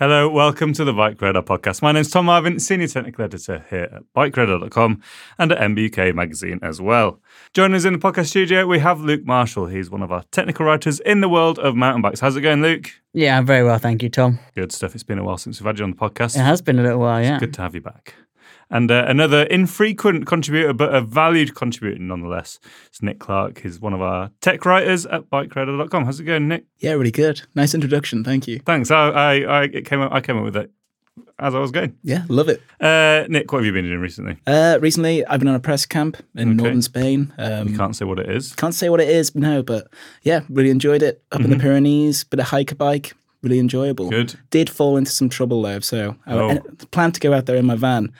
Hello, welcome to the Bike Radar podcast. My name's Tom Marvin, Senior Technical Editor here at BikeRadar.com and at MBUK magazine as well. Joining us in the podcast studio, we have Luke Marshall. He's one of our technical writers in the world of mountain bikes. How's it going, Luke? Yeah, I'm very well, thank you, Tom. Good stuff. It's been a while since we've had you on the podcast. It has been a little while, yeah. Good to have you back. And uh, another infrequent contributor, but a valued contributor nonetheless. It's Nick Clark. He's one of our tech writers at BikeRadar.com. How's it going, Nick? Yeah, really good. Nice introduction. Thank you. Thanks. I, I, I it came up, I came up with it as I was going. Yeah, love it. Uh, Nick, what have you been doing recently? Uh, recently, I've been on a press camp in Okay. northern Spain. Um, You can't say what it is. can't say what it is, no, but yeah, really enjoyed it. Up in the Pyrenees, bit of hiker bike, really enjoyable. Mm-hmm. Good. Did fall into some trouble though, so I Oh. I planned to go out there in my van,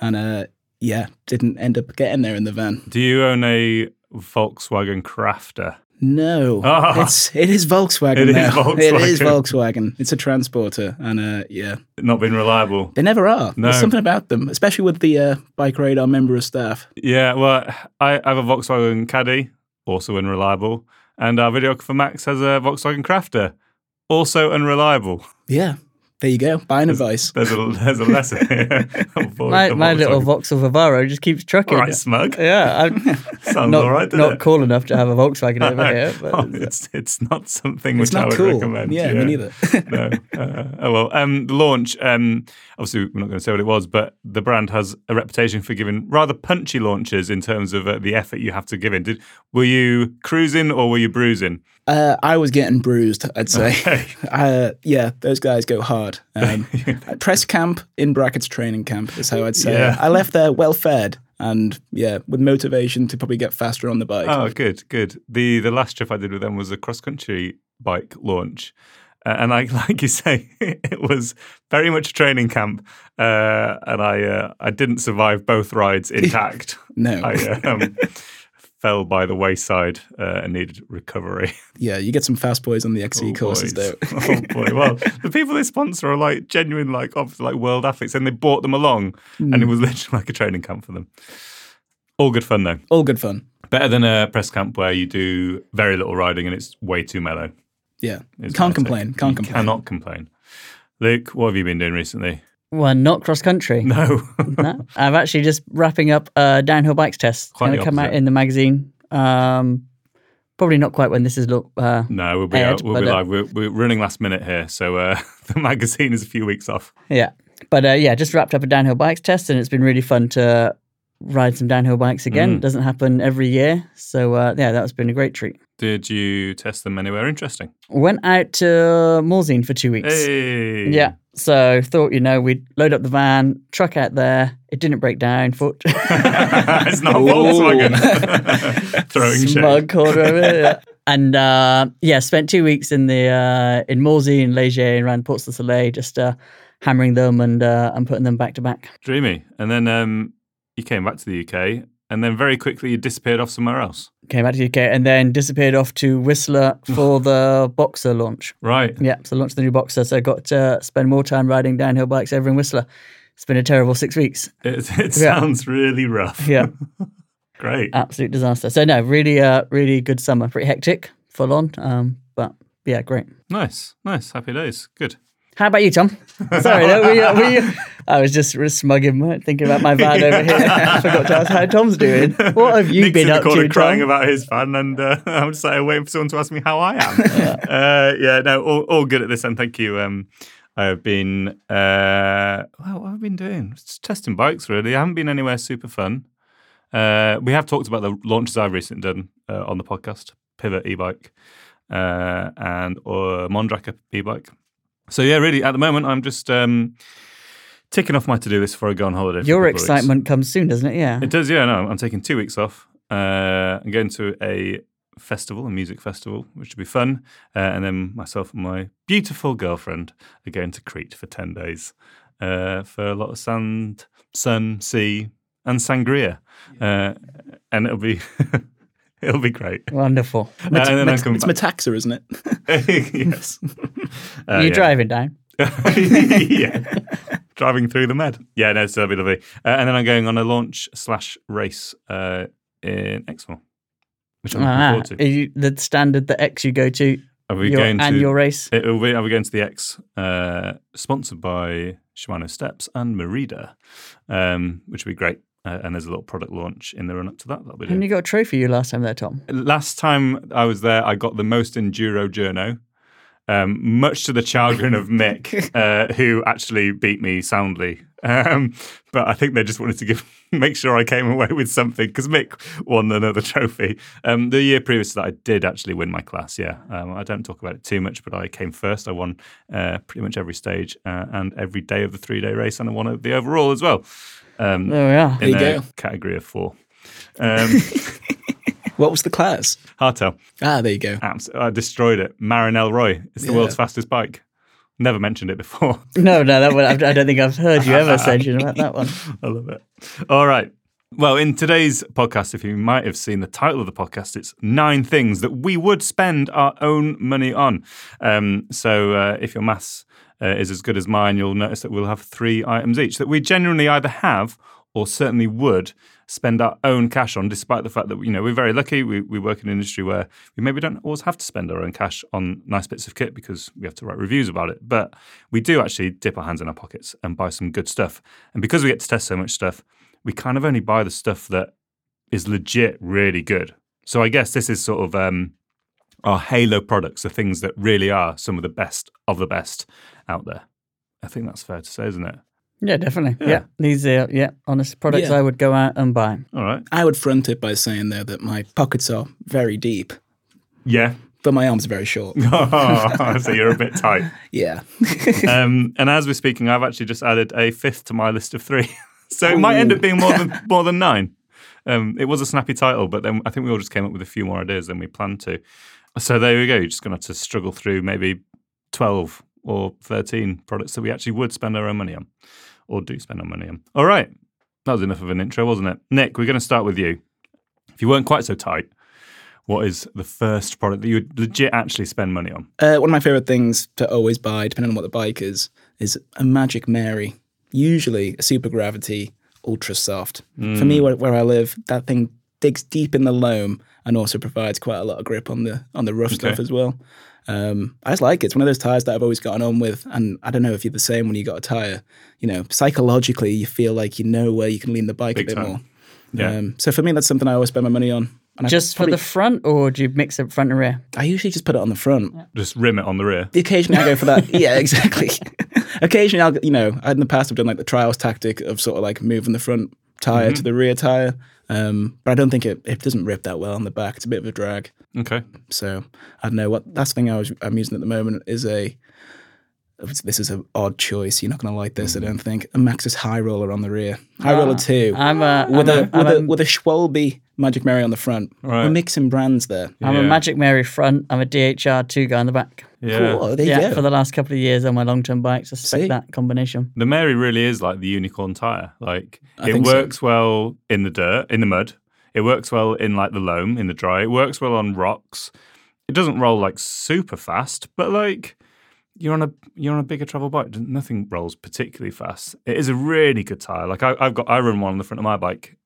and uh, yeah, didn't end up getting there in the van. Do you own a Volkswagen Crafter? No, Ah. it's it is Volkswagen. It is now. It is Volkswagen. Volkswagen. It's a transporter, and uh, yeah, Not been reliable. they never are. No. There's something about them, especially with the uh, bike radar member of staff. Yeah, well, I have a Volkswagen Caddy, also unreliable, and our videographer Max has a Volkswagen Crafter, also unreliable. Yeah, there you go. Buying advice. There's a there's a lesson here. for My, my little Volkswagen. Vauxhall Vivaro just keeps trucking. All right, smug. Yeah, I'm Sounds not, all right, doesn't it? cool enough to have a Volkswagen over here. But Oh, it's it's not something It's which I would cool. recommend. Yeah, me neither. no. Uh, oh well. Um, the launch. Um, obviously we're not going to say what it was, but the brand has a reputation for giving rather punchy launches in terms of uh, the effort you have to give in. Did were you cruising or were you bruising? Uh, I was getting bruised, I'd say. Okay. Uh, yeah, those guys go hard. Um, press camp, in brackets training camp, is how I'd say Yeah. it. I left there well fed and, yeah, with motivation to probably get faster on the bike. Oh, good, good. The the last trip I did with them was a cross country bike launch. Uh, and I, like you say, it was very much training camp, uh, and I uh, I didn't survive both rides intact. No. I um, fell by the wayside uh, and needed recovery. Yeah, you get some fast boys on the XC Oh, courses, boys. though. oh boy! Well, the people they sponsor are like genuine, like like world athletes, and they brought them along, and it Hmm. was literally like a training camp for them. All good fun though. All good fun. Better than a press camp where you do very little riding and it's way too mellow. Yeah. Can't my take. complain. Can't You complain. Cannot complain. Luke, what have you been doing recently? Well, not cross country. No. No. I'm actually just wrapping up a downhill bikes test. Quite Going to come out in the magazine. Um, probably not quite when this is look. Uh, no, we'll be Aired, out, we'll be uh, live. We're, we're running last minute here, so uh, the magazine is a few weeks off. yeah, but uh, yeah, just wrapped up a downhill bikes test, and it's been really fun to ride some downhill bikes again. Mm. Doesn't happen every year, so uh, yeah, that's been a great treat. Did you test them anywhere interesting? Went out to Morzine for two weeks. Hey. Yeah. So thought, you know, we'd load up the van, truck out there. It didn't break down. Foot. it's not a Volkswagen. Throwing shade. Smug corner of it. Yeah. And uh, yeah, spent two weeks in the uh, in Morzine and Les Gets and around Portes du Soleil, just uh, hammering them and uh, and putting them back to back. Dreamy. And then um, you came back to the UK, and then very quickly you disappeared off somewhere else. Came back to the UK and then disappeared off to Whistler for the Boxxer launch. Right. Yeah, so launched the new Boxxer. So I got to spend more time riding downhill bikes over in Whistler. It's been a terrible six weeks. It, it Yeah. sounds really rough. Yeah. Great. absolute disaster. So no, really, uh, really good summer. Pretty hectic, full on. Um, but yeah, great. Nice. Nice. Happy days. Good. How about you, Tom? Sorry, no, were you, were you, I was just smugging, thinking about my van over here. I forgot to ask how Tom's doing. What have you Nick's been in the up corner to, crying Tom? about his van, and uh, I'm just like waiting for someone to ask me how I am. uh, yeah, no, all, all good at this and Thank you. Um, I've been, uh, well, what have I been doing? Just testing bikes, really. I haven't been anywhere super fun. Uh, we have talked about the launches I've recently done uh, on the podcast Pivot e bike uh, and uh, Mondraker e bike. So, yeah, really, at the moment, I'm just um, ticking off my to do list before I go on holiday. Your couple of weeks. excitement comes soon, doesn't it? Yeah. It does, yeah. No, I'm taking two weeks off. Uh, I'm going to a festival, a music festival, which should be fun. Uh, and then myself and my beautiful girlfriend are going to Crete for 10 days uh, for a lot of sand, sun, sea, and sangria. Uh, and it'll be. It'll be great. Wonderful. Uh, and then I It's, it's back. Metaxa, isn't it? yes. Uh, Are you yeah. driving down? yeah. Driving through the med. Yeah, no, so that'll be lovely. Uh, and then I'm going on a launch slash race uh, in Exmoor, which I'm looking Ah, forward to. are you, the standard the X you go to Are we your going to annual race? It will be. Are we going to the X? Uh, sponsored by Shimano Steps and Merida, um, which will be great. Uh, and there's a little product launch in the run up to that. That'll be And you got a trophy you last time there, Tom. Last time I was there, I got the most enduro journo. Um, much to the chagrin of Mick, uh, who actually beat me soundly. Um, but I think they just wanted to give make sure I came away with something because Mick won another trophy. Um, the year previous to that, I did actually win my class. Yeah, um, I don't talk about it too much, but I came first. I won uh, pretty much every stage uh, and every day of the three day race, and I won the overall as well. Um, There we are. in you a go. category of four. Um, What was the class? hardtail. Ah, there you go. Abs- I destroyed it. Marin Roy. It's the Yeah. world's fastest bike. Never mentioned it before. No, no, that one, I don't think I've heard you ever mention about that one. I love it. All right. Well, in today's podcast, if you might have seen the title of the podcast, it's nine things that we would spend our own money on. Um, so uh, if your maths uh, is as good as mine, you'll notice that we'll have three items each that we genuinely either have or certainly would spend our own cash on, despite the fact that you know we're very lucky. We, we work in an industry where we maybe don't always have to spend our own cash on nice bits of kit because we have to write reviews about it. But we do actually dip our hands in our pockets and buy some good stuff. And because we get to test so much stuff, we kind of only buy the stuff that is legit really good. So I guess this is sort of um, our halo products, the things that really are some of the best of the best out there. I think that's fair to say, isn't it? Yeah, definitely. Yeah, these are yeah honest products Yeah. I would go out and buy. All right. I would front it by saying though that my pockets are very deep, Yeah. but my arms are very short. so you're a bit tight. Yeah. Um, and as we're speaking, I've actually just added a fifth to my list of three. so it might end up being more than more than nine. Um, it was a snappy title, but then I think we all just came up with a few more ideas than we planned to. So there we go. You're just going to have to struggle through maybe 12 or 13 products that we actually would spend our own money on or do spend our money on. All right. That was enough of an intro, wasn't it? Nick, we're going to start with you. If you weren't quite so tight, what is the first product that you would legit actually spend money on? Uh, one of my favorite things to always buy, depending on what the bike is, is a Magic Mary. Usually a super gravity, ultra soft. For me, where, where I live, that thing digs deep in the loam and also provides quite a lot of grip on the on the rough stuff as well. Um, I just like it. It's one of those tires that I've always gotten on with, and I don't know if you're the same when you got a tire. You know, psychologically, you feel like you know where you can lean the bike Big a bit time. more. Yeah. Um, so for me, that's something I always spend my money on. And I Just for the front, or do you mix it front and rear? I usually just put it on the front. Just rim it on the rear. Occasionally I go for that. yeah, exactly. Occasionally I'll, you know, in the past I've done like the trials tactic of sort of like moving the front tire Mm-hmm. to the rear tire. Um, but I don't think it, it doesn't rip that well on the back. It's a bit of a drag. Okay. So I don't know what that's the thing I was I'm using at the moment is a this is an odd choice. You're not going to like this. I don't think. A Maxxis High Roller on the rear, High Roller Two, I'm a with I'm a, with I'm a with a Schwalbe Magic Mary on the front. Right. We're mixing brands there. I'm a Yeah. Magic Mary front. I'm a DHR two guy on the back. Yeah. Cool. There you go. for the last couple of years on my long term bikes, I suspect See? that combination. The Mary really is like the unicorn tire. Like I it think so. works well in the dirt, in the mud. It works well in like the loam, in the dry. It works well on rocks. It doesn't roll like super fast, but like you're on a you're on a bigger travel bike. Nothing rolls particularly fast. It is a really good tire. Like I, I've got I run one on the front of my bike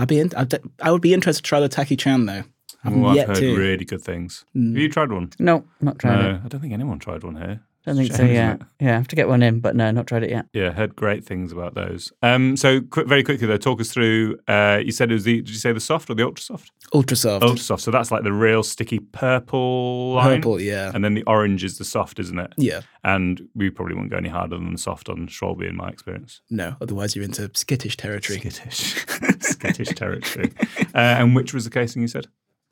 I'd be in, I'd, I would be interested to try the Tacky Chan though. I've Oh, I've heard to. really good things. Hmm. Have you tried one? No, not tried no, it. I don't think anyone tried one here. Don't think so. Shame, isn't Yeah, yeah. I have to get one in, but no, not tried it yet. Yeah, heard great things about those. Um, so quick, very quickly though, talk us through. Uh, you said it was the. Did you say the soft or the ultra soft? Ultra soft. Ultra soft. So that's like the real sticky purple line. Purple, yeah. And then the orange is the soft, isn't it? Yeah. And we probably won't go any harder than the soft on Schwalbe in my experience. No, otherwise you're into skittish territory. Skittish, skittish territory. Uh, and which was the casing you said?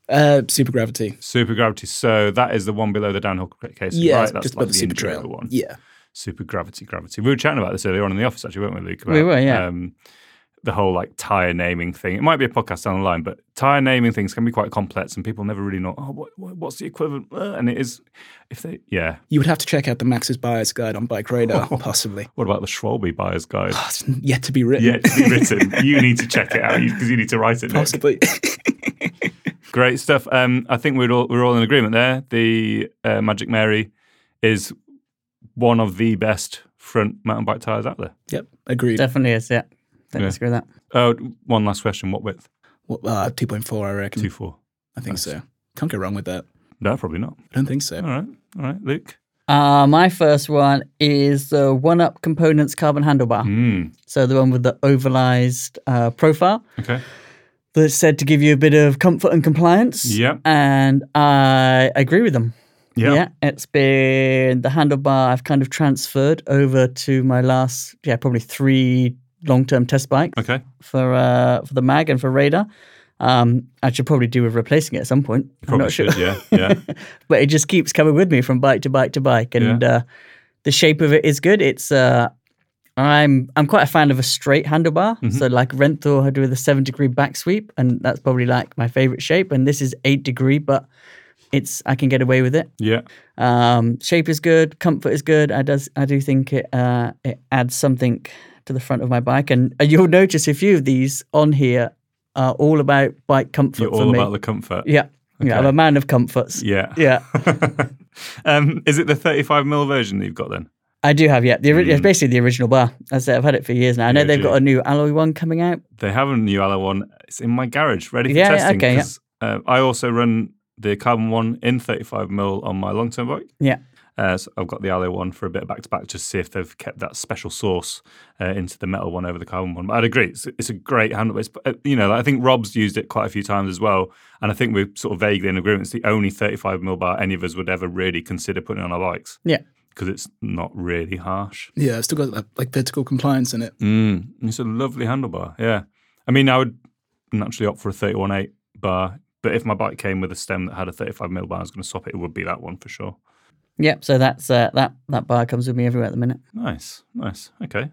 Uh, super gravity. Super gravity. So that is the one below the downhill case, Yeah, right? That's just like above the super enduro trail. one. Yeah. Super gravity, gravity. We were chatting about this earlier on in the office, actually, weren't we, Luke? About, We were, yeah. Um, the whole like tire naming thing. It might be a podcast down the line, but tire naming things can be quite complex, and people never really know. Oh, what, what, what's the equivalent? Uh, and it is, if they, yeah. You would have to check out the Maxxis Buyer's Guide on Bike Radar, possibly. What about the Schwalbe buyer's guide? Oh, it's yet to be written. Yet to be written. you need to check it out because you need to write it. Nick. Possibly. Great stuff. Um, I think we're all we're all in agreement there. The uh, Magic Mary is one of the best front mountain bike tires out there. yep, agreed. Definitely is. Yeah, don't Yeah. disagree with that. Oh, one last question. What width? Well, uh, 2.4, I reckon. Two four. I think so. Can't go wrong with that. No, probably not. I don't think so. All right, all right, Luke. Uh, my first one is the One Up Components carbon handlebar. Mm, So the one with the ovalized uh, profile okay. That's said to give you a bit of comfort and compliance. Yeah. And I agree with them. Yeah. Yeah, it's been the handlebar I've kind of transferred over to my last, yeah, probably three long-term test bikes Okay. for uh, for the mag and for Radar. Um, I should probably do with replacing it at some point. I'm Probably not sure. Yeah. Yeah. but it just keeps coming with me from bike to bike to bike, and uh, the shape of it is good. It's uh, I'm I'm quite a fan of a straight handlebar. Mm-hmm. So like Renthal had with a seven degree back sweep, and that's probably like my favorite shape. And this is eight degree, but it's I can get away with it. yeah. Um, shape is good, comfort is good. I does I do think it uh, it adds something to the front of my bike, and, and you'll notice a few of these on here are all about bike comfort You're all about the comfort. yeah, yeah, I'm a man of comforts. Yeah. Yeah, um, is it the 35 mil version that you've got then? I do have. Yeah, the ori- it's basically the original bar. I said, I've had it for years now. I know. Yeah, they've got a new alloy one coming out. They have a new alloy one. It's in my garage, ready for Yeah, yeah, testing. okay, yeah. 'cause, uh, I also run the carbon one in 35 mil on my long term bike. Yeah, Uh, so I've got the alloy one for a bit of back to back, just to see if they've kept that special sauce uh, into the metal one over the carbon one. But I'd agree, it's, it's a great handle. It's, uh, you know, I think Rob's used it quite a few times as well, and I think we're sort of vaguely in agreement. It's the only 35 mil bar any of us would ever really consider putting on our bikes yeah. Because it's not really harsh. Yeah, it's still got that, like vertical compliance in it. Mm, it's a lovely handlebar. Yeah, I mean, I would naturally opt for a 31.8 bar, but if my bike came with a stem that had a 35 mil bar, I was going to swap it. It would be that one for sure. Yep. So that's uh, that that bar comes with me everywhere at the minute. Nice, nice. Okay.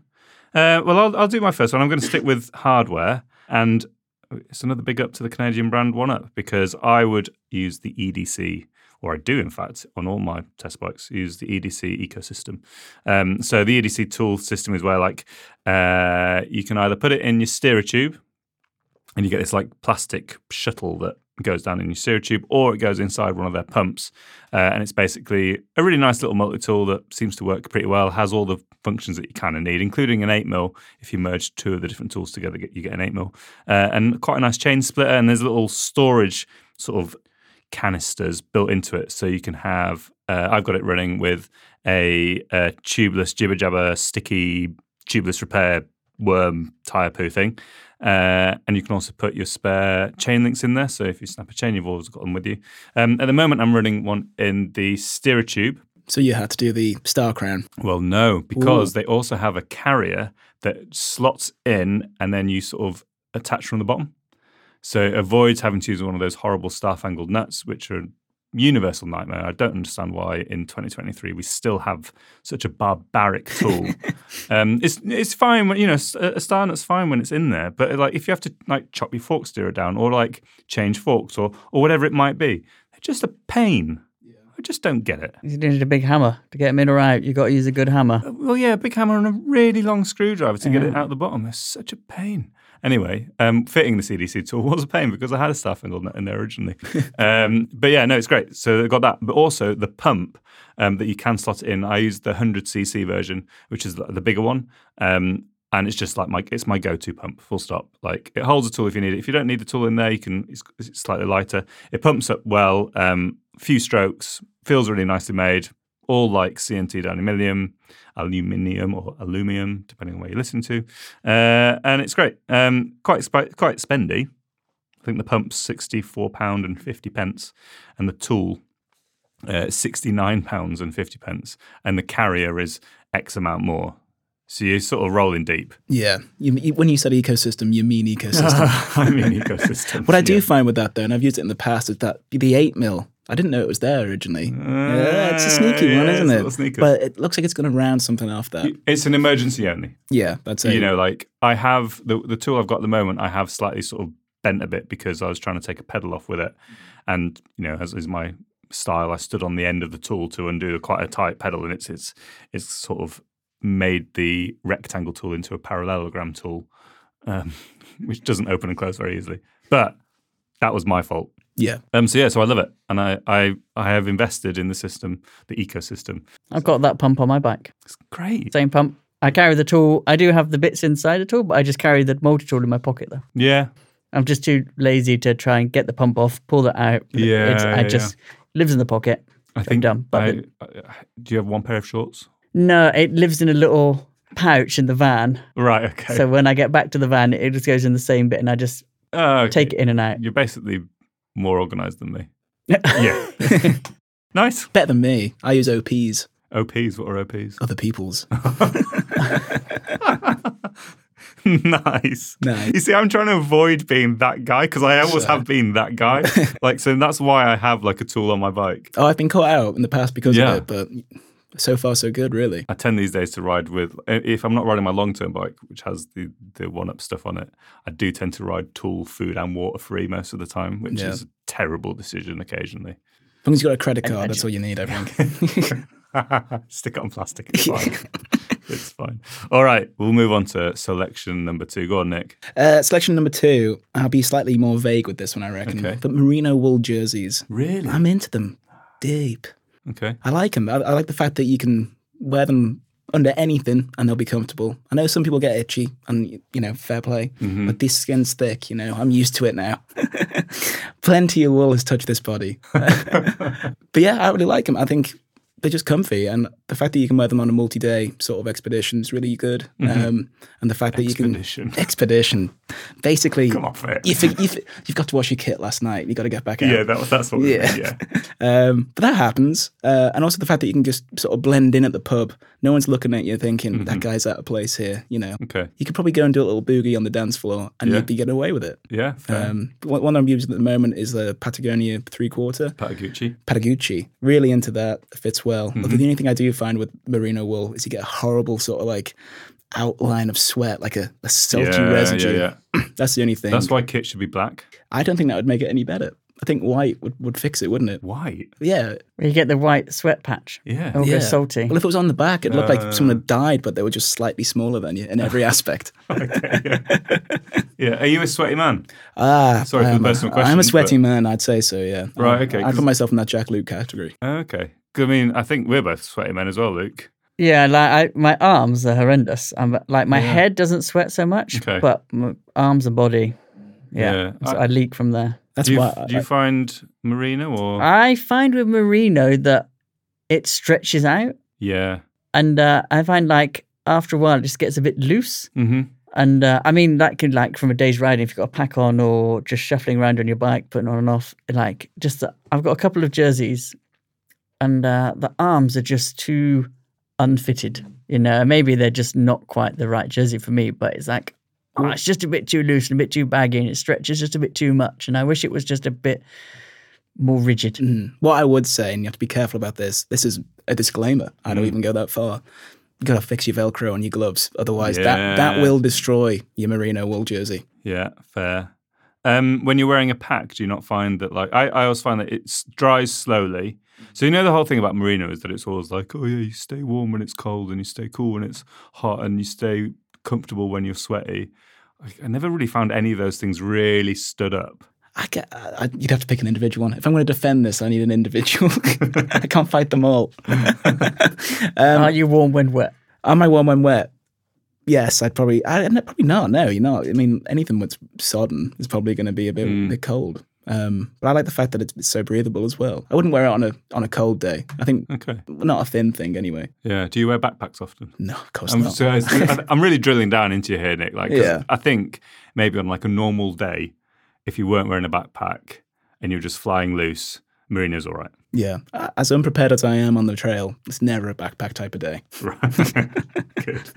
Uh, well, I'll, I'll do my first one. I'm going to stick with hardware, and it's another big up to the Canadian brand One Up because I would use the EDC, or I do in fact on all my test bikes use the EDC ecosystem. Um, so the EDC tool system is where like uh, you can either put it in your steerer tube, and you get this like plastic shuttle that goes down in your steerer tube, or it goes inside one of their pumps. Uh, and it's basically a really nice little multi tool that seems to work pretty well, has all the functions that you kind of need, including an 8 mil. If you merge two of the different tools together, you get an 8 mil. Uh, and quite a nice chain splitter, and there's a little storage sort of canisters built into it. So you can have, uh, I've got it running with a, a tubeless, jibber jabber, sticky, tubeless repair worm tire poo thing. Uh, and you can also put your spare chain links in there. So if you snap a chain, you've always got them with you. Um, at the moment, I'm running one in the steerer tube. So you had to do the star crown. Well, no, because they also have a carrier that slots in and then you sort of attach from the bottom. So it avoids having to use one of those horrible star fangled nuts, which are a universal nightmare. I don't understand why in 2023 we still have such a barbaric tool. um, it's it's fine when you know s- a star nut's fine when it's in there, but like if you have to like chop your fork steerer down or like change forks or or whatever it might be, they're just a pain. I just don't get it. You need a big hammer to get them in or out. You've got to use a good hammer. Well, yeah, a big hammer and a really long screwdriver to get it out the bottom. It's such a pain. Anyway, um, fitting the EDC tool was a pain because I had a star fangled in there originally. um, but yeah, no, it's great. So I got that, but also the pump um, that you can slot it in. I use the 100cc version, which is the the bigger one. Um, and it's just like my it's my go-to pump full stop like it holds a tool if you need it if you don't need the tool in there you can it's, it's slightly lighter it pumps up well um few strokes feels really nicely made all like CNC aluminium aluminium or aluminum depending on where you listen to uh, and it's great um quite quite spendy i think the pump's 64 pound and 50 pence and the tool uh, 69 pounds and 50 pence and the carrier is x amount more so you're sort of rolling deep. Yeah. You, you, when you said ecosystem, you mean ecosystem. I mean ecosystem. what I do Yeah. find with that, though, and I've used it in the past, is that the 8 mil, I didn't know it was there originally. yeah, it's a sneaky one, isn't it? But it looks like it's going to round something off that. It's an emergency only. yeah, that's it. You know, like I have the the tool I've got at the moment. I have slightly sort of bent a bit because I was trying to take a pedal off with it, and you know, as is my style, I stood on the end of the tool to undo quite a tight pedal, and it's it's it's sort of made the rectangle tool into a parallelogram tool, um, which doesn't open and close very easily. But that was my fault. Yeah. Um, so yeah, so I love it, and I, I I have invested in the system, the ecosystem. I've got that pump on my bike. It's great. Same pump. I carry the tool. I do have the bits inside the tool, but I just carry the multi tool in my pocket though. Yeah, I'm just too lazy to try and get the pump off, pull that out. Yeah, It's, I yeah, just lives in the pocket. I think. done, but I, the- I- do you have one pair of shorts? No, it lives in a little pouch in the van. Right. Okay. So when I get back to the van, it just goes in the same bit, and I just okay. take it in and out. You're basically more organised than me. yeah. nice. Better than me. I use OPs, OPs. What are OPs? other people's. nice. Nice. You see, I'm trying to avoid being that guy because I always have been that guy. like, so that's why I have like a tool on my bike. Oh, I've been caught out in the past because Yeah. of it, but so far so good, really. I tend these days to ride with if I'm not riding my long term bike, which has the the one up stuff on it. I do tend to ride tool, food, and water free most of the time, which Yeah. is a terrible decision occasionally. As long as you've got a credit card, that's all you need, I think. Stick it on plastic. It's fine. it's fine. All right, we'll move on to selection number two. Go on, Nick. Uh, selection number two, I'll be slightly more vague with this one, I reckon. Okay. But merino wool jerseys. Really? I'm into them deep. Okay. I like them. I, I like the fact that you can wear them under anything and they'll be comfortable. I know some people get itchy and, you know, fair play, Mm-hmm. but this skin's thick, you know, I'm used to it now. Plenty of wool has touched this body. but yeah, I really like them. I think they're just comfy. And the fact that you can wear them on a multi day sort of expedition is really good. Um, and the fact that you Mm-hmm. Can. Expedition. Basically, Come off it. you think, you you've got to wash your kit last night. You've got to get back out. Yeah, that, that's what. we Yeah. mean, yeah. Um, but that happens. Uh, and also the fact that you can just sort of blend in at the pub. No one's looking at you thinking, that guy's out of place here, you know. Mm-hmm. Okay. You could probably go and do a little boogie on the dance floor and Yeah. you'd be getting away with it. Yeah. Um, one one I'm using at the moment is the Patagonia three quarter. Patagucci. Patagucci. Really into that. It fits well. Mm-hmm. Although the only thing I do find with merino wool is you get a horrible sort of like outline of sweat, like a, a salty Yeah, residue. yeah, yeah. That's the only thing. That's why kit should be black. I don't think that would make it any better. I think white would, would fix it, wouldn't it? White. Yeah, You get the white sweat patch. Yeah. It'll yeah. go salty. Well, if it was on the back, it looked Uh. like someone had died, but they were just slightly smaller than you in every aspect. okay, Yeah. Are you a sweaty man? Ah, Sorry for the I'm a- personal I'm a sweaty but- man, I'd say so. Yeah. Right, I- okay, I 'cause- put myself in that Jack Luke category. Okay. I mean, I think we're both sweaty men as well, Luke. Yeah, like I, my arms are horrendous. I'm like my head doesn't sweat so much, Okay. but my arms and body, yeah, Yeah, so I- I, leak from there. That's do you, why. do you find merino or I find with merino that it stretches out, yeah? and uh, I find like after a while it just gets a bit loose. Mm-hmm. And uh, I mean, that can like from a day's riding, if you've got a pack on or just shuffling around on your bike, putting on and off, like just uh, I've got a couple of jerseys, and uh, the arms are just too unfitted. You know, maybe they're just not quite the right jersey for me, but it's like oh, it's just a bit too loose and a bit too baggy, and it stretches just a bit too much. And I wish it was just a bit more rigid. Mm. What I would say, and you have to be careful about this, this is a disclaimer. I don't even go that far. You gotta fix your Velcro on your gloves, otherwise that that will destroy your merino wool jersey. Yeah, fair. Um, when you're wearing a pack, do you not find that like I, I always find that it dries slowly. So you know the whole thing about merino is that it's always like, oh yeah, you stay warm when it's cold and you stay cool when it's hot and you stay comfortable when you're sweaty. I, I never really found any of those things really stood up. I get, I, you'd have to pick an individual one. If I'm going to defend this, I need an individual. I can't fight them all. um, Are you warm when wet? Am I warm when wet? Yes, I'd probably. I, probably not. No, you're not. I mean, anything that's sodden is probably going to be a bit, Mm. bit cold. Um, but I like the fact that it's, it's so breathable as well. I wouldn't wear it on a on a cold day. I think Okay. not a thin thing anyway. Yeah. Do you wear backpacks often? No, of course I'm, not. so I- I'm really drilling down into you here, Nick. Like, Yeah. I think maybe on like a normal day, if you weren't wearing a backpack and you're just flying loose, merino's all right. yeah, as unprepared as I am on the trail, it's never a backpack type of day. Right. Good.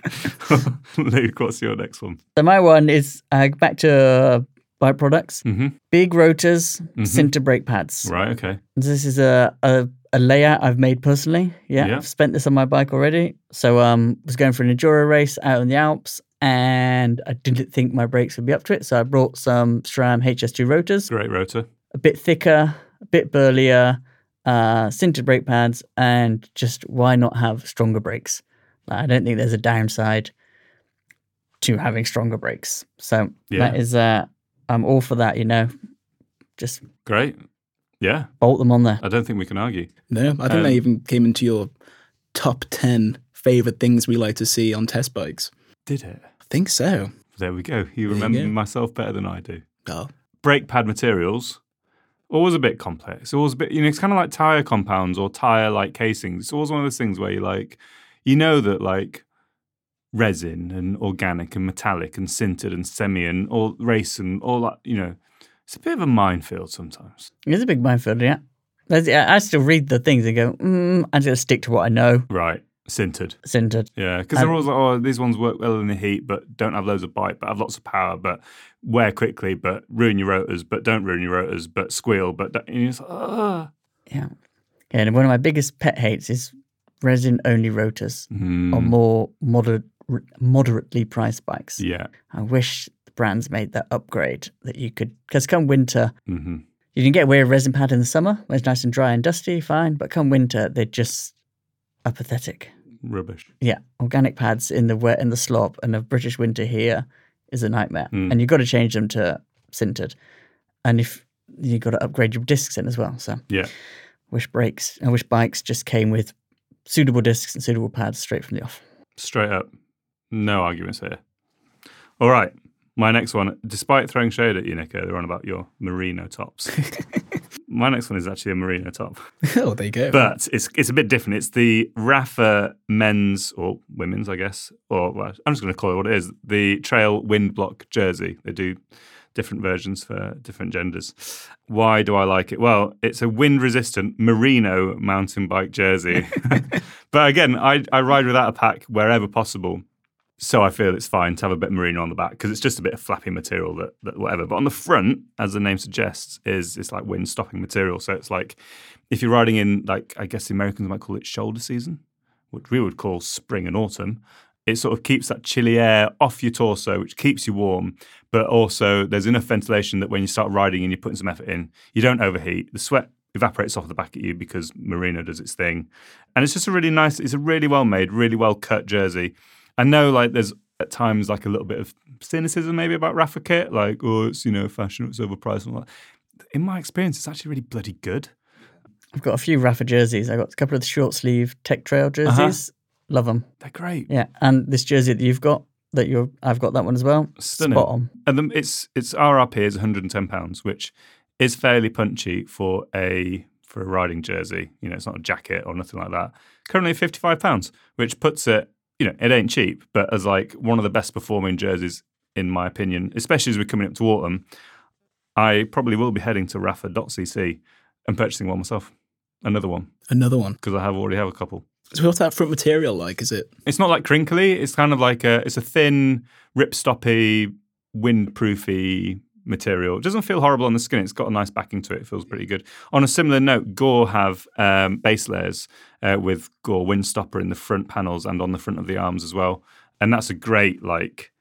Luke, what's your next one? So my one is uh, back to bike products. Mm-hmm. Big rotors, sintered brake pads. Right. Okay. This is a, a a layout I've made personally. Yeah, Yeah. I've spent this on my bike already. So um, was going for an enduro race out in the Alps, and I didn't think my brakes would be up to it. So I brought some SRAM HS2 rotors, Great rotor. a bit thicker, a bit burlier, uh, sintered brake pads, and just why not have stronger brakes? Like, I don't think there's a downside to having stronger brakes. So Yeah. that is, uh, I'm all for that. You know, just Great. Yeah. bolt them on there. I don't think we can argue. No, I think Um, they even came into your top ten favorite things we like to see on test bikes. Did it? I think so. There we go. You you remember go. myself better than I do. Oh, brake pad materials always a bit complex always a bit you know it's kind of like tire compounds or tire like casings it's always one of those things where you like you know that like resin and organic and metallic and sintered and semi and all race and all that you know it's a bit of a minefield sometimes It's a big minefield, yeah. I still read the things and go, mm, I'm going to stick to what I know. right sintered Sintered. yeah because they're always like oh these ones work well in the heat but don't have loads of bite but have lots of power but wear quickly but ruin your rotors but don't ruin your rotors but squeal but don't, and you're just. Yeah. And one of my biggest pet hates is resin only rotors Mm, on more moderate, moderately priced bikes. yeah I wish the brands made that upgrade that you could, because come winter, hmm you can get away with a resin pad in the summer when it's nice and dry and dusty, fine. But come winter, they're just are pathetic. rubbish Yeah, organic pads in the wet and the slop, and a British winter here is a nightmare. Mm. And you've got to change them to sintered, and if you've got to upgrade your discs in as well. So Yeah. wish brakes, I wish bikes just came with suitable discs and suitable pads straight from the off. Straight up. No arguments here. All right. My next one, despite throwing shade at you, Nico, they're on about your merino tops. My next one is actually a merino top, oh, there you go. but it's it's a bit different. It's the Rapha men's or women's, I guess, or well, I'm just going to call it what it is: the Trail Wind Block jersey. They do different versions for different genders. Why do I like it? Well, it's a wind-resistant merino mountain bike jersey. but again, I, I ride without a pack wherever possible. So I feel it's fine to have a bit of merino on the back because it's just a bit of flappy material that, that whatever. But on the front, as the name suggests, is it's like wind stopping material. So it's like if you're riding in like I guess the Americans might call it shoulder season, which we would call spring and autumn. It sort of keeps that chilly air off your torso, which keeps you warm, but also there's enough ventilation that when you start riding and you're putting some effort in, you don't overheat. The sweat evaporates off the back at you because merino does its thing. And it's just a really nice, it's a really well made, really well cut jersey. I know like there's at times like a little bit of cynicism maybe about Rapha kit, like, oh, it's, you know, fashion, it's overpriced and all that. In my experience, it's actually really bloody good. I've got a few Rapha jerseys. I got a couple of the short sleeve Tech Trail Uh-huh. jerseys. Love them. They're great. Yeah, and this jersey that you've got, that you're, I've got that one as well. Stunning. Spot on. And the, it's it's RRP is 110 pounds, which is fairly punchy for a for a riding jersey. You know, it's not a jacket or nothing like that. Currently 55 pounds, which puts it, you know, it ain't cheap, but as like one of the best performing jerseys in my opinion, especially as we're coming up to autumn. I probably will be heading to Rapha.cc and purchasing one myself, another one Another one. because I have already have a couple. So what's that front material like? Is it? It's not like crinkly. It's kind of like a it's a thin, rip stoppy, windproofy material. It doesn't feel horrible on the skin. It's got a nice backing to it. It feels pretty good. On a similar note, Gore have um, base layers uh, with Gore Windstopper in the front panels and on the front of the arms as well. And that's a great like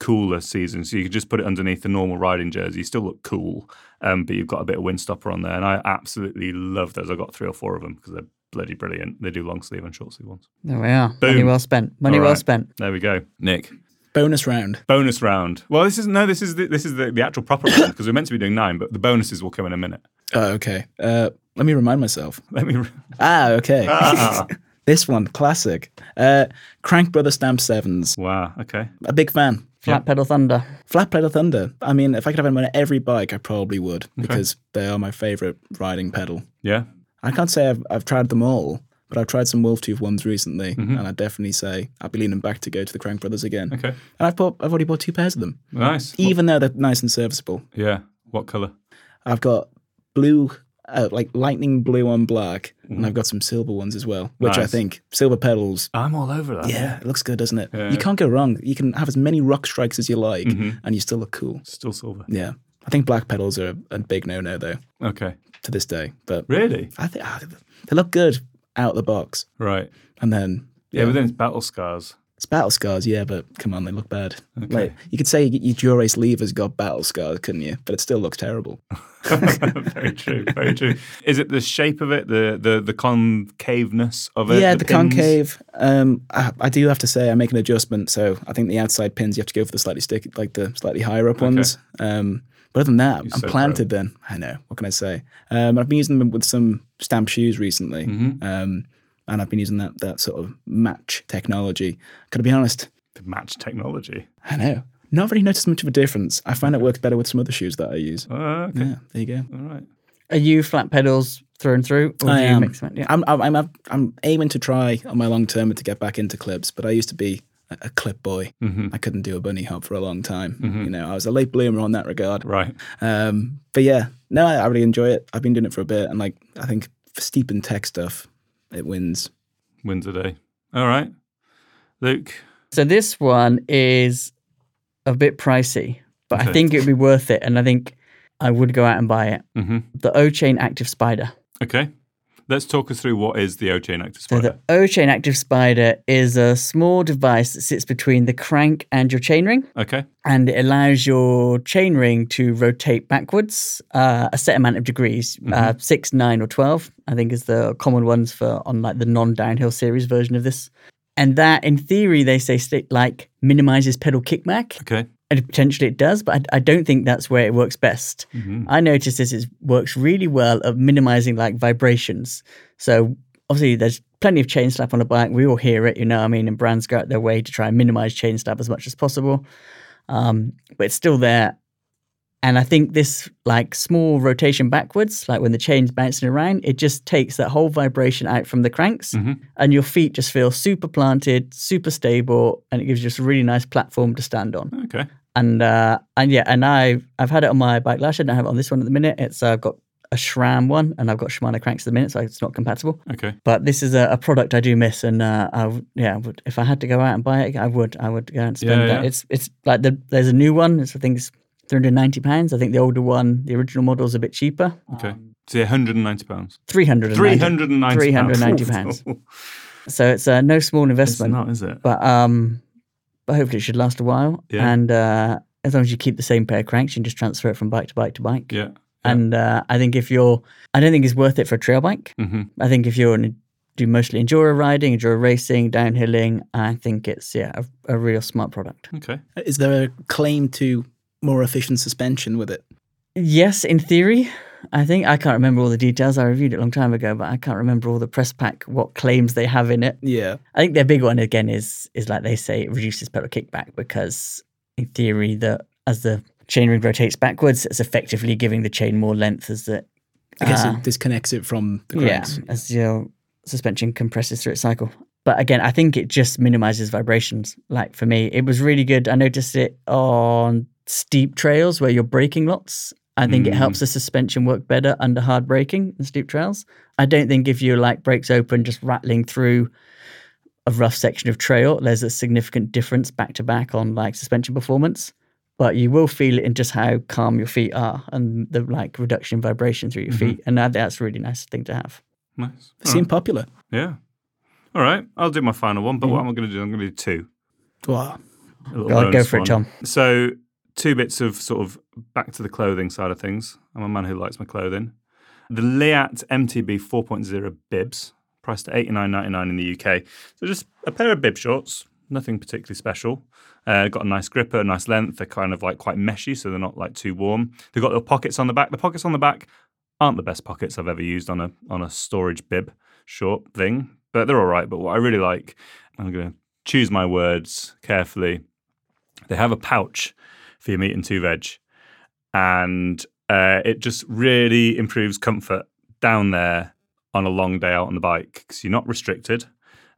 cooler season. So you could just put it underneath the normal riding jersey. You still look cool, um, but you've got a bit of Windstopper on there. And I absolutely love those. I've got three or four of them because they're bloody brilliant. They do long sleeve and short sleeve ones. There we are. Money well spent. Money All well spent. There we go. Nick. Bonus round. Bonus round. Well, this is no, this is the, this is the, the actual proper round because we're meant to be doing nine, but the bonuses will come in a minute. Oh, okay. Uh, let me remind myself. Let me. Ah, okay. Ah. this one, classic. Uh, Crank Brother Stamp Sevens. wow. Okay. A big fan. Flat pedal thunder. Flat pedal Thunder. I mean, if I could have them on every bike, I probably would because they are my favorite riding pedal. Yeah. I can't say I've, I've tried them all, but I've tried some Wolf Tooth ones recently, and I definitely say I'd be leaning back to go to the Crank Brothers again. Okay. And I've bought, I've already bought two pairs of them, Nice. even though they're nice and serviceable. yeah. What color? I've got blue, uh, like lightning blue on black, and I've got some silver ones as well, which I think silver pedals. I'm all over that. Yeah, it looks good, doesn't it? Yeah. You can't go wrong. You can have as many rock strikes as you like, Mm-hmm. and you still look cool. Still silver. Yeah, I think black pedals are a big no-no though Okay. to this day, but Really? I think ah, they look good out the box, Right. and then Yeah, but then it's battle scars. It's battle scars, yeah, but come on, they look bad. Like you could say your Dura-Ace lever's got battle scars, couldn't you? But it still looks terrible. very true. Very true. Is it the shape of it, the the the concaveness of it? yeah, the, pins? concave. Um, I, I do have to say I make an adjustment. So I think the outside pins you have to go for the slightly stick, like the slightly higher up ones. Um, but other than that, I'm so planted. Then I know what can I say? Um, I've been using them with some stamp shoes recently, Mm-hmm. um, and I've been using that that sort of match technology. Gotta be honest, The match technology. I know. Not really noticed much of a difference. I find it works better with some other shoes that I use. Oh, okay. Yeah, there you go. All right. Are you flat pedals through and through? Or I do you am. mix them? Yeah. I'm, I'm, I'm, I'm aiming to try on my long term to get back into clips, but I used to be a, a clip boy. Mm-hmm. I couldn't do a bunny hop for a long time. You know, I was a late bloomer on that regard. Right. Um, but yeah, no, I, I really enjoy it. I've been doing it for a bit, and like I think for steep and tech stuff, it wins. Wins a day. All right. Luke. So this one is a bit pricey, but I think it would be worth it, and I think I would go out and buy it. Mm-hmm. The O Chain Active Spider. Okay. Let's talk us through what is the O chain active spider. So the O Chain Active Spider is a small device that sits between the crank and your chainring, okay. and it allows your chainring to rotate backwards uh, a set amount of degrees, uh, six, nine, or twelve. I think is the common ones for on like the non-downhill series version of this. And that, in theory, they say like minimizes pedal kickback. Okay. And potentially it does, but I, I don't think that's where it works best. I noticed this is, works really well at minimizing like vibrations. So obviously there's plenty of chain slap on a bike. We all hear it, you know. what I mean, and brands go out their way to try and minimize chain slap as much as possible, um, but it's still there. And I think this like small rotation backwards, like when the chain's bouncing around, it just takes that whole vibration out from the cranks, and your feet just feel super planted, super stable, and it gives you just a really nice platform to stand on Okay. And uh, and yeah, and I I've had it on my bike last year. I don't have it on this one at the minute. It's uh, I've got a SRAM one, and I've got Shimano cranks at the minute, so it's not compatible. Okay. But this is a, a product I do miss, and uh, I would, yeah, I would, if I had to go out and buy it, I would I would go out and spend Yeah, that. It's it's like the, there's a new one. It's, I think it's 390 pounds. I think the older one, the original model, is a bit cheaper. Okay. So 190 pounds. 390. 390 390 pounds. So it's uh, no small It's investment. not, is it? but um, but hopefully it should last a while. Yeah. And uh, as long as you keep the same pair of cranks, you can just transfer it from bike to bike to bike. Yeah. And uh, I think if you're, I don't think it's worth it for a trail bike. Mm-hmm. I think if you're an, do mostly enduro riding, enduro racing, downhilling, I think it's yeah a, a real smart product. Okay. Is there a claim to more efficient suspension with it? Yes, in theory. I think I can't remember all the details. I reviewed it a long time ago, but I can't remember all the press pack what claims they have in it. Yeah. I think their big one again is is like they say it reduces pedal kickback because in theory the as the chain ring rotates backwards, it's effectively giving the chain more length as the I guess uh, it disconnects it from the yeah cranks. as your suspension compresses through its cycle. But again, I think it just minimizes vibrations. Like for me, it was really good. I noticed it on steep trails where you're braking lots. I think it Mm. helps the suspension work better under hard braking and steep trails. I don't think if you like brakes open, just rattling through a rough section of trail, there's a significant difference back to back on like suspension performance. but you will feel it in just how calm your feet are and the like reduction in vibration through your feet. And that, that's a really nice thing to have. Nice. They seem popular. Yeah. All right. I'll do my final one, but what am I going to do? I'm going to do two. Wow. A Go on, go bonus for it, one. Tom. So, two bits of sort of back to the clothing side of things. I'm a man who likes my clothing. The Leatt MTB 4.0 bibs, priced at 89.99 in the UK. So, just a pair of bib shorts, nothing particularly special. Uh, got a nice gripper, a nice length. They're kind of like quite meshy, so they're not like too warm. They've got little pockets on the back. The pockets on the back aren't the best pockets I've ever used on a on a storage bib short thing, but they're all right. But what I really like, I'm going to choose my words carefully. They have a pouch for your meat and two veg, and uh, it just really improves comfort down there on a long day out on the bike because you're not restricted.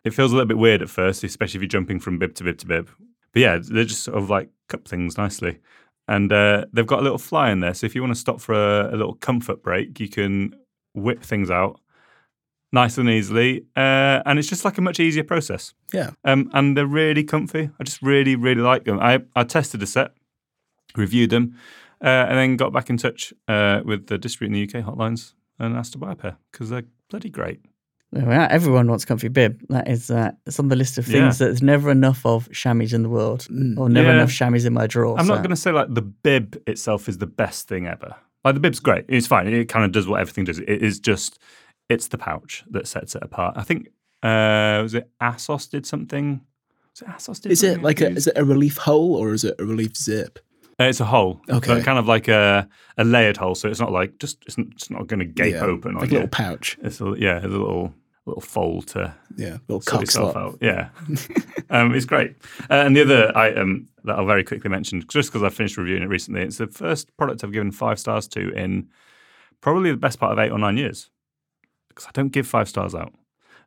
It feels a little bit weird at first, especially if you're jumping from bib to bib to bib. But yeah, they just sort of like cup things nicely. And uh, they've got a little fly in there. So if you want to stop for a, a little comfort break, you can whip things out nice and easily. Uh, and it's just like a much easier process. Yeah. Um, and they're really comfy. I just really, really like them. I, I tested a set, reviewed them, uh, and then got back in touch uh, with the distributor in the UK Hotlines and asked to buy a pair because they're bloody great. There we are. Everyone wants comfy bib. That is uh, it's on the list of things Yeah. that there's never enough of chamois in the world, or never Yeah. enough chamois in my drawer. I'm so- not going to say like the bib itself is the best thing ever. Like the bib's great. It's fine. It kind of does what everything does. It is just, it's the pouch that sets it apart. I think, uh, was it Assos did something? Was it Assos did Is it like a is it a relief hole or is it a relief zip? Uh, it's a hole. Okay. But kind of like a, a layered hole. So it's not like just, it's not, it's not going to gape Yeah, open. like on a little pouch. It's a, yeah, it's a little, little fold to Yeah, little sort itself slot. out. Yeah, um, it's great. Uh, and the other item that I'll very quickly mention, just because I finished reviewing it recently, it's the first product I've given five stars to in probably the best part of eight or nine years. Because I don't give five stars out.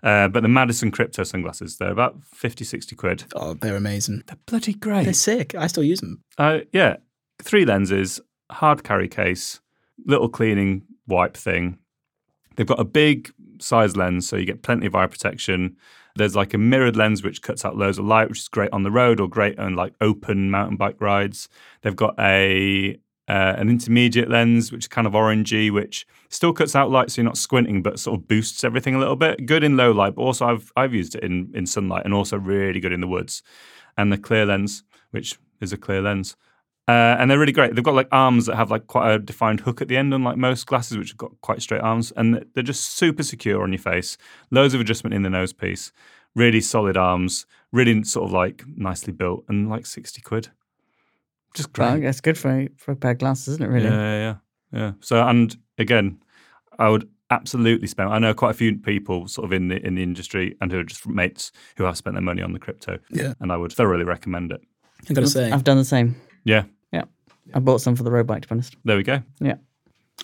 Uh, but the Madison Crypto sunglasses, they're about 50, 60 quid. Oh, they're amazing. They're bloody great. They're sick. I still use them. Uh, yeah, three lenses, hard carry case, little cleaning wipe thing. They've got a big size lens, so you get plenty of eye protection. There's like a mirrored lens which cuts out loads of light, which is great on the road or great on like open mountain bike rides. They've got a uh, an intermediate lens, which is kind of orangey, which still cuts out light, so you're not squinting, but sort of boosts everything a little bit. Good in low light, but also I've I've used it in in sunlight, and also really good in the woods. And the clear lens, which is a clear lens. Uh, and they're really great. They've got like arms that have like quite a defined hook at the end, unlike most glasses, which have got quite straight arms. And they're just super secure on your face. Loads of adjustment in the nose piece. Really solid arms. Really sort of like nicely built and like 60 quid. Just Well, great. it's good for a, for a pair of glasses, isn't it? Really. Yeah, yeah, yeah. yeah. So, and again, I would absolutely spend. I know quite a few people sort of in the in the industry and who are just mates who have spent their money on the crypto. Yeah. and I would thoroughly recommend it. I gotta say, I've done the same. Yeah, Yeah, I bought some for the road bike. To be honest. there we go. Yeah.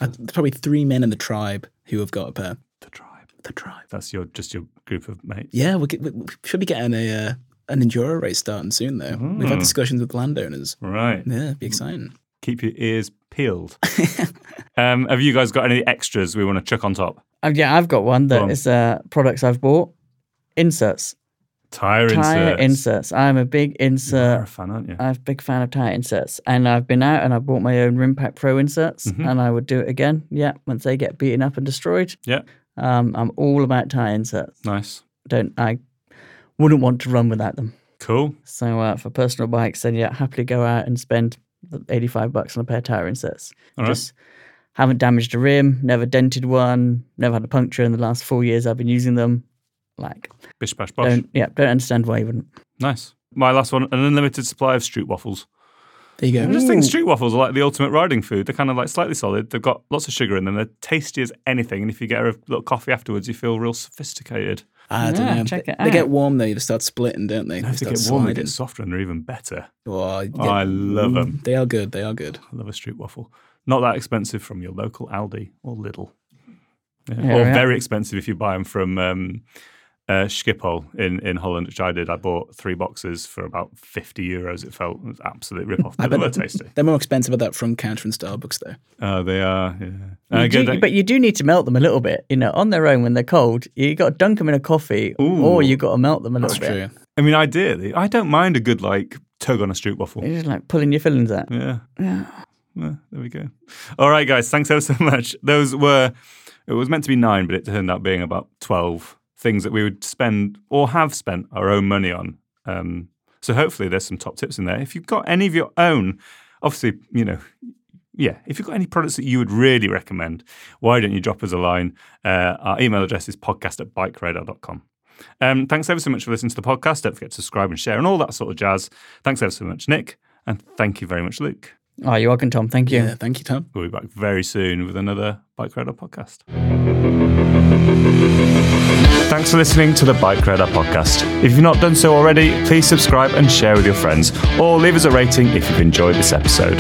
uh, there's probably three men in the tribe who have got a pair. The tribe. The tribe. That's your just your group of mates. Yeah, we, we, we should be getting a uh, an enduro race starting soon though. We've had Mm. discussions with landowners. Right. Yeah, it'd be exciting. Keep your ears peeled. um, have you guys got any extras we want to chuck on top? Uh, yeah, I've got one Go on. is uh, products I've bought. Inserts, Tire, tire inserts. inserts. I'm a big You're a insert. fan, aren't you? I'm a big fan of tire inserts, and I've been out and I bought my own Rimpact Pro inserts, Mhm. and I would do it again. Yeah, once they get beaten up and destroyed. Yeah. Um, I'm all about tire inserts. Nice. Don't I? Wouldn't want to run without them. Cool. So uh, for personal bikes, then yeah, happily go out and spend 85 bucks on a pair of tire inserts. All right. Just haven't damaged a rim, never dented one, never had a puncture in the last four years I've been using them. Like, Bish bash bosh. don't yeah, don't understand why you wouldn't. Nice. My last one: an unlimited supply of stroop waffles. There you go. I go. just think stroop waffles are like the ultimate riding food. They're kind of like slightly solid. They've got lots of sugar in them. They're tasty as anything. And if you get a little coffee afterwards, you feel real sophisticated. I don't Yeah, know. check they, it they get warm though. They start splitting, don't they? And if they start get warm, they get softer and they're even better. Oh, you I love 'em. They are good. They are good. I love a stroop waffle. Not that expensive from your local Aldi or Lidl. Yeah. Yeah, or yeah. very expensive if you buy them from um, uh, Schiphol in, in Holland, which I did. I bought three boxes for about 50 euros. It felt it was an absolute rip off. But they were tasty. They're more expensive at that from counter in Starbucks though. Oh, they are. Yeah. You Uh, do- but you do need to melt them a little bit, you know, on their own when they're cold. You got to dunk them in a coffee, Ooh. or you got to melt them a That's little bit. true. I mean, ideally, I don't mind a good like tug on a stroop waffle. You're just like pulling your fillings out. Yeah. Yeah. Well, there we go. All right, guys. Thanks ever so much. Those were, it was meant to be nine, but it turned out being about 12 things that we would spend or have spent our own money on. Um, so hopefully there's some top tips in there. If you've got any of your own, obviously, you know, yeah, if you've got any products that you would really recommend, why don't you drop us a line? Uh, our email address is podcast at bikeradar.com. Um, thanks ever so much for listening to the podcast. Don't forget to subscribe and share and all that sort of jazz. Thanks ever so much, Nick. And thank you very much, Luke. Oh, you're welcome, Tom. Thank you. Yeah, thank you, Tom. We'll be back very soon with another BikeRadar podcast. Thanks for listening to the BikeRadar podcast. If you've not done so already, please subscribe and share with your friends, or leave us a rating if you've enjoyed this episode.